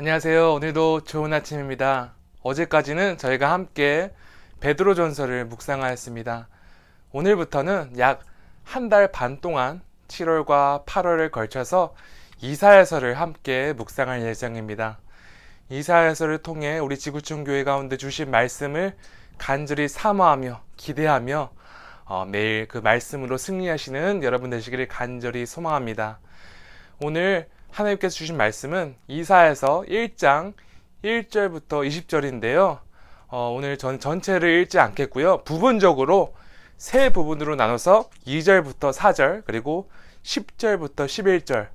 안녕하세요. 오늘도 좋은 아침입니다. 어제까지는 저희가 함께 베드로 전서를 묵상하였습니다. 오늘부터는 약 한 달 반 동안 7월과 8월을 걸쳐서 이사야서를 함께 묵상할 예정입니다. 이사야서를 통해 우리 지구촌 교회 가운데 주신 말씀을 간절히 사모하며 기대하며 어, 매일 그 말씀으로 승리하시는 여러분 되시기를 간절히 소망합니다. 오늘 하나님께서 주신 말씀은 이사에서 1장 1절부터 20절인데요. 어, 오늘 전 전체를 읽지 않겠고요. 부분적으로 세 부분으로 나눠서 2절부터 4절, 그리고 10절부터 11절,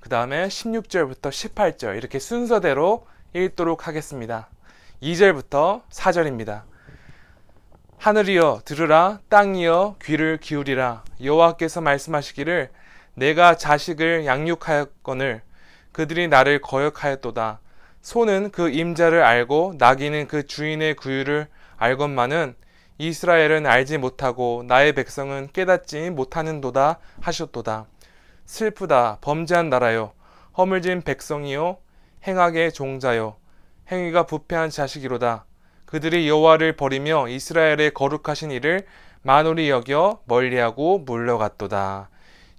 그 다음에 16절부터 18절, 이렇게 순서대로 읽도록 하겠습니다. 2절부터 4절입니다. 하늘이여 들으라 땅이여 귀를 기울이라 여호와께서 말씀하시기를 내가 자식을 양육하였거늘 그들이 나를 거역하였도다 소는 그 임자를 알고 나귀는 그 주인의 구유를 알건만은 이스라엘은 알지 못하고 나의 백성은 깨닫지 못하는도다 하셨도다. 슬프다 범죄한 나라요 허물진 백성이요 행악의 종자요 행위가 부패한 자식이로다. 그들이 여호와를 버리며 이스라엘의 거룩하신 이를 만홀히 여겨 멀리하고 물러갔도다.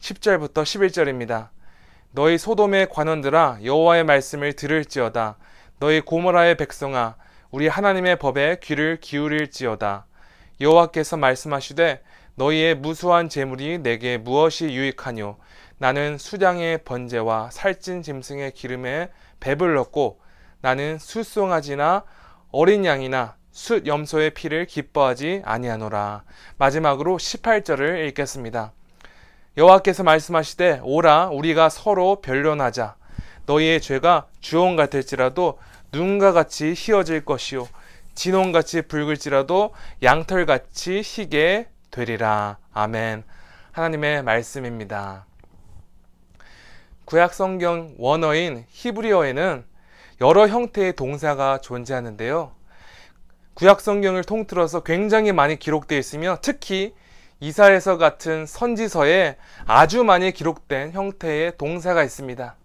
10절부터 11절입니다. 너희 소돔의 관원들아 여호와의 말씀을 들을지어다. 너희 고모라의 백성아 우리 하나님의 법에 귀를 기울일지어다. 여호와께서 말씀하시되 너희의 무수한 재물이 내게 무엇이 유익하뇨 나는 수장의 번제와 살찐 짐승의 기름에 배불렀고 나는 수송아지나 어린 양이나 숫 염소의 피를 기뻐하지 아니하노라. 마지막으로 18절을 읽겠습니다. 여호와께서 말씀하시되 오라 우리가 서로 변론하자 너희의 죄가 주홍 같을지라도 눈과 같이 희어질 것이요 진홍같이 붉을지라도 양털같이 희게 되리라. 아멘. 하나님의 말씀입니다. 구약 성경 원어인 히브리어에는 여러 형태의 동사가 존재하는데요. 구약 성경을 통틀어서 굉장히 많이 기록되어 있으며 특히 이사에서 같은 선지서에 아주 많이 기록된 형태의 동사가 있습니다.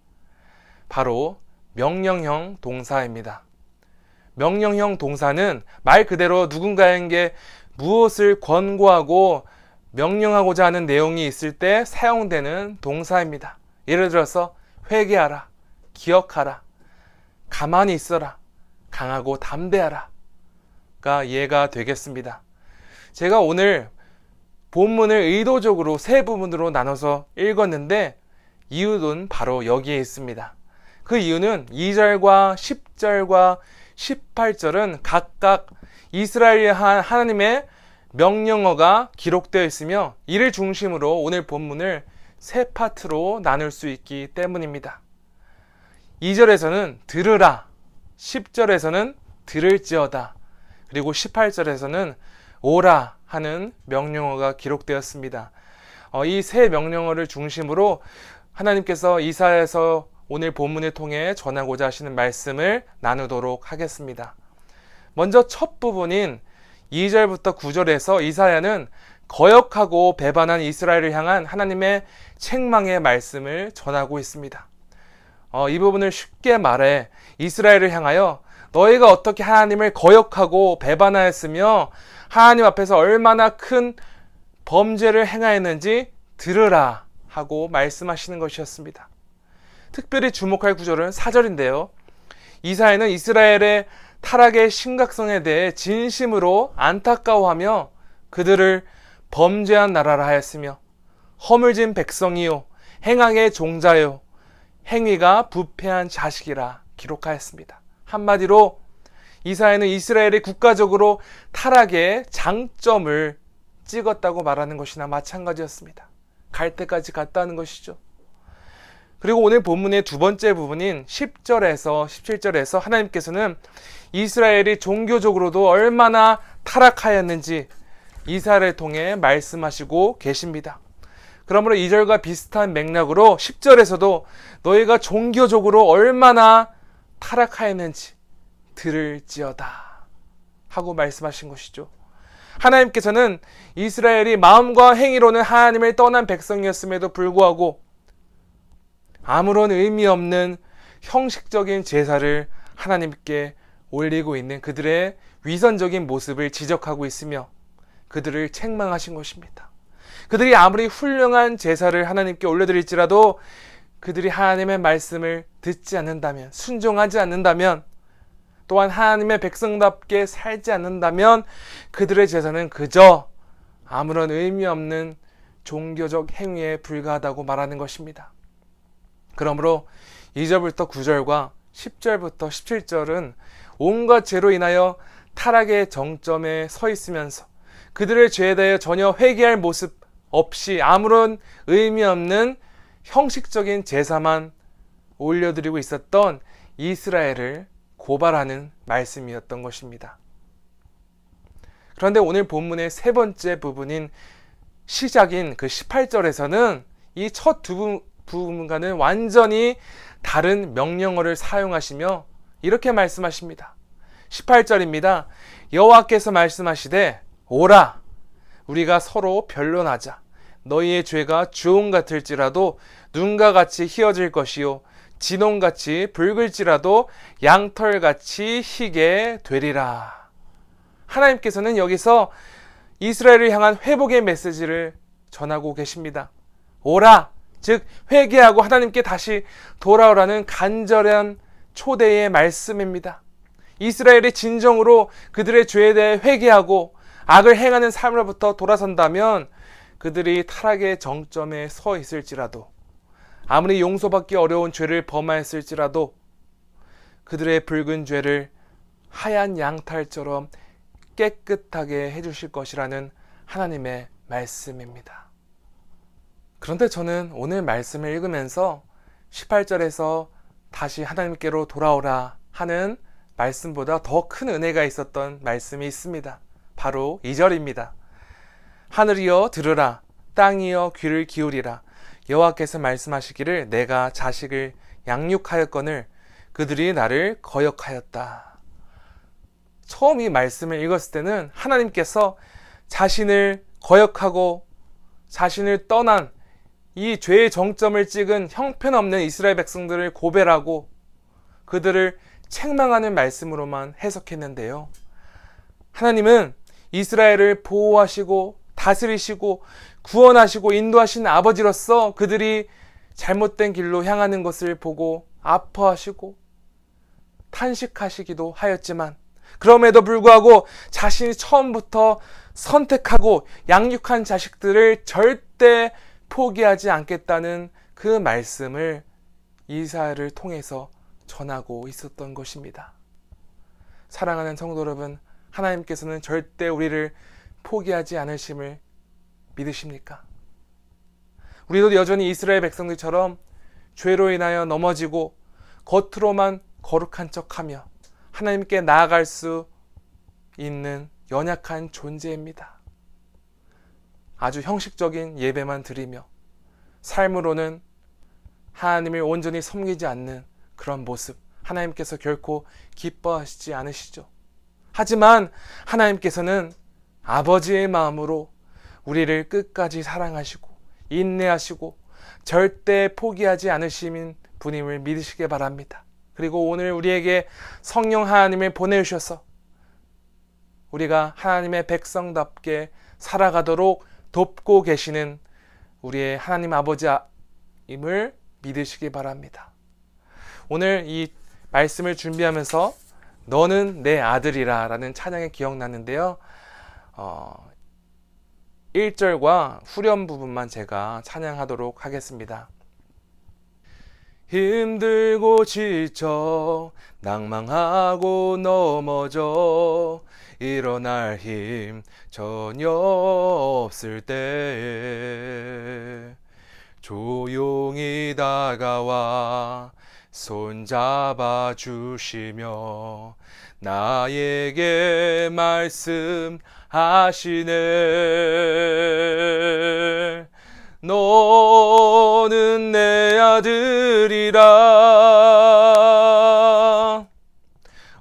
바로 명령형 동사입니다. 명령형 동사는 말 그대로 누군가에게 무엇을 권고하고 명령하고자 하는 내용이 있을 때 사용되는 동사입니다. 예를 들어서 회개하라, 기억하라, 가만히 있어라, 강하고 담대하라. 가 이해가 되겠습니다. 제가 오늘 본문을 의도적으로 세 부분으로 나눠서 읽었는데 이유는 바로 여기에 있습니다. 그 이유는 2절과 10절과 18절은 각각 이스라엘 하나님의 명령어가 기록되어 있으며 이를 중심으로 오늘 본문을 세 파트로 나눌 수 있기 때문입니다. 2절에서는 들으라, 10절에서는 들을지어다, 그리고 18절에서는 오라 하는 명령어가 기록되었습니다. 어, 이세 명령어를 중심으로 하나님께서 이사에서 오늘 본문을 통해 전하고자 하시는 말씀을 나누도록 하겠습니다. 먼저 첫 부분인 2절부터 9절에서 이사야는 거역하고 배반한 이스라엘을 향한 하나님의 책망의 말씀을 전하고 있습니다. 어, 이 부분을 쉽게 말해 이스라엘을 향하여 너희가 어떻게 하나님을 거역하고 배반하였으며 하나님 앞에서 얼마나 큰 범죄를 행하였는지 들으라 하고 말씀하시는 것이었습니다. 특별히 주목할 구절은 4절인데요. 이사야는 이스라엘의 타락의 심각성에 대해 진심으로 안타까워하며 그들을 범죄한 나라라 하였으며 허물진 백성이요 행악의 종자요 행위가 부패한 자식이라 기록하였습니다. 한마디로 이사야는 이스라엘이 국가적으로 타락의 장점을 찍었다고 말하는 것이나 마찬가지였습니다. 갈 때까지 갔다는 것이죠. 그리고 오늘 본문의 두 번째 부분인 10절에서 17절에서 하나님께서는 이스라엘이 종교적으로도 얼마나 타락하였는지 이사를 통해 말씀하시고 계십니다. 그러므로 2절과 비슷한 맥락으로 10절에서도 너희가 종교적으로 얼마나 타락하였는지 들을지어다 하고 말씀하신 것이죠. 하나님께서는 이스라엘이 마음과 행위로는 하나님을 떠난 백성이었음에도 불구하고 아무런 의미 없는 형식적인 제사를 하나님께 올리고 있는 그들의 위선적인 모습을 지적하고 있으며 그들을 책망하신 것입니다. 그들이 아무리 훌륭한 제사를 하나님께 올려드릴지라도 그들이 하나님의 말씀을 듣지 않는다면, 순종하지 않는다면, 또한 하나님의 백성답게 살지 않는다면 그들의 제사는 그저 아무런 의미 없는 종교적 행위에 불과하다고 말하는 것입니다. 그러므로 2절부터 9절과 10절부터 17절은 온갖 죄로 인하여 타락의 정점에 서 있으면서 그들의 죄에 대해 전혀 회개할 모습 없이 아무런 의미 없는 형식적인 제사만 올려드리고 있었던 이스라엘을 고발하는 말씀이었던 것입니다. 그런데 오늘 본문의 세 번째 부분인 시작인 그 18절에서는 이 첫 두 부분과는 완전히 다른 명령어를 사용하시며 이렇게 말씀하십니다. 18절입니다. 여호와께서 말씀하시되 오라 우리가 서로 변론하자 너희의 죄가 주홍 같을지라도 눈과 같이 희어질 것이요 진홍같이 붉을지라도 양털같이 희게 되리라. 하나님께서는 여기서 이스라엘을 향한 회복의 메시지를 전하고 계십니다. 오라! 즉, 회개하고 하나님께 다시 돌아오라는 간절한 초대의 말씀입니다. 이스라엘이 진정으로 그들의 죄에 대해 회개하고 악을 행하는 삶으로부터 돌아선다면 그들이 타락의 정점에 서 있을지라도 아무리 용서받기 어려운 죄를 범하였을지라도 그들의 붉은 죄를 하얀 양탈처럼 깨끗하게 해주실 것이라는 하나님의 말씀입니다. 그런데 저는 오늘 말씀을 읽으면서 18절에서 다시 하나님께로 돌아오라 하는 말씀보다 더 큰 은혜가 있었던 말씀이 있습니다. 바로 2절입니다. 하늘이여 들으라, 땅이여 귀를 기울이라. 여호와께서 말씀하시기를 내가 자식을 양육하였거늘 그들이 나를 거역하였다. 처음 이 말씀을 읽었을 때는 하나님께서 자신을 거역하고 자신을 떠난 이 죄의 정점을 찍은 형편없는 이스라엘 백성들을 고별하고 그들을 책망하는 말씀으로만 해석했는데요. 하나님은 이스라엘을 보호하시고 다스리시고 구원하시고 인도하신 아버지로서 그들이 잘못된 길로 향하는 것을 보고 아파하시고 탄식하시기도 하였지만 그럼에도 불구하고 자신이 처음부터 선택하고 양육한 자식들을 절대 포기하지 않겠다는 그 말씀을 이사를 통해서 전하고 있었던 것입니다. 사랑하는 성도 여러분, 하나님께서는 절대 우리를 포기하지 않으심을 믿으십니까? 우리도 여전히 이스라엘 백성들처럼 죄로 인하여 넘어지고 겉으로만 거룩한 척하며 하나님께 나아갈 수 있는 연약한 존재입니다. 아주 형식적인 예배만 드리며 삶으로는 하나님을 온전히 섬기지 않는 그런 모습 하나님께서 결코 기뻐하시지 않으시죠. 하지만 하나님께서는 아버지의 마음으로 우리를 끝까지 사랑하시고 인내하시고 절대 포기하지 않으시는 분임을 믿으시기 바랍니다. 그리고 오늘 우리에게 성령 하나님을 보내주셔서 우리가 하나님의 백성답게 살아가도록 돕고 계시는 우리의 하나님 아버지임을 믿으시기 바랍니다. 오늘 이 말씀을 준비하면서 너는 내 아들이라 라는 찬양이 기억나는데요. 어, 1절과 후렴 부분만 제가 찬양하도록 하겠습니다. 힘들고 지쳐 낭망하고 넘어져 일어날 힘 전혀 없을 때 조용히 다가와 손잡아 주시며 나에게 말씀하시네. 너는 내 아들이라.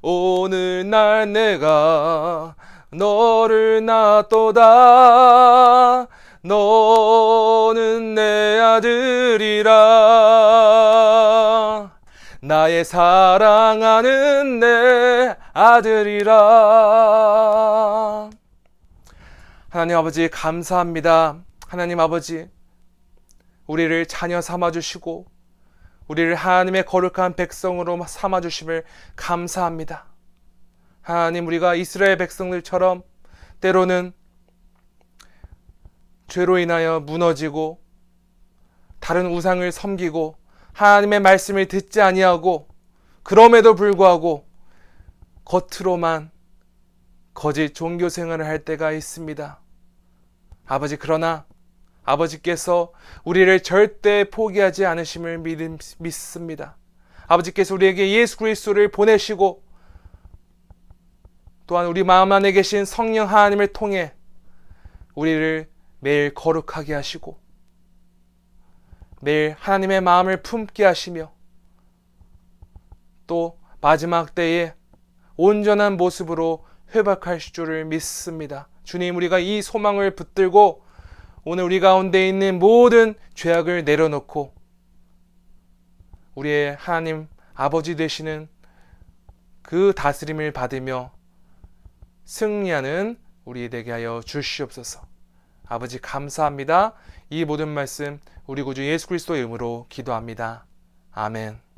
오늘 날 내가 너를 낳도다. 너는 내 아들이라. 나의 사랑하는 내 아들이라. 하나님 아버지 감사합니다. 하나님 아버지 우리를 자녀 삼아 주시고 우리를 하나님의 거룩한 백성으로 삼아 주심을 감사합니다. 하나님 우리가 이스라엘 백성들처럼 때로는 죄로 인하여 무너지고 다른 우상을 섬기고 하나님의 말씀을 듣지 아니하고 그럼에도 불구하고 겉으로만 거짓 종교 생활을 할 때가 있습니다. 아버지 그러나 아버지께서 우리를 절대 포기하지 않으심을 믿습니다. 아버지께서 우리에게 예수 그리스도를 보내시고 또한 우리 마음 안에 계신 성령 하나님을 통해 우리를 매일 거룩하게 하시고 매일 하나님의 마음을 품게 하시며 또 마지막 때에 온전한 모습으로 회복할 줄을 믿습니다. 주님, 우리가 이 소망을 붙들고 오늘 우리 가운데 있는 모든 죄악을 내려놓고 우리의 하나님 아버지 되시는 그 다스림을 받으며 승리하는 우리 되게 하여 주시옵소서. 아버지 감사합니다. 이 모든 말씀 우리 구주 예수 그리스도의 이름으로 기도합니다. 아멘.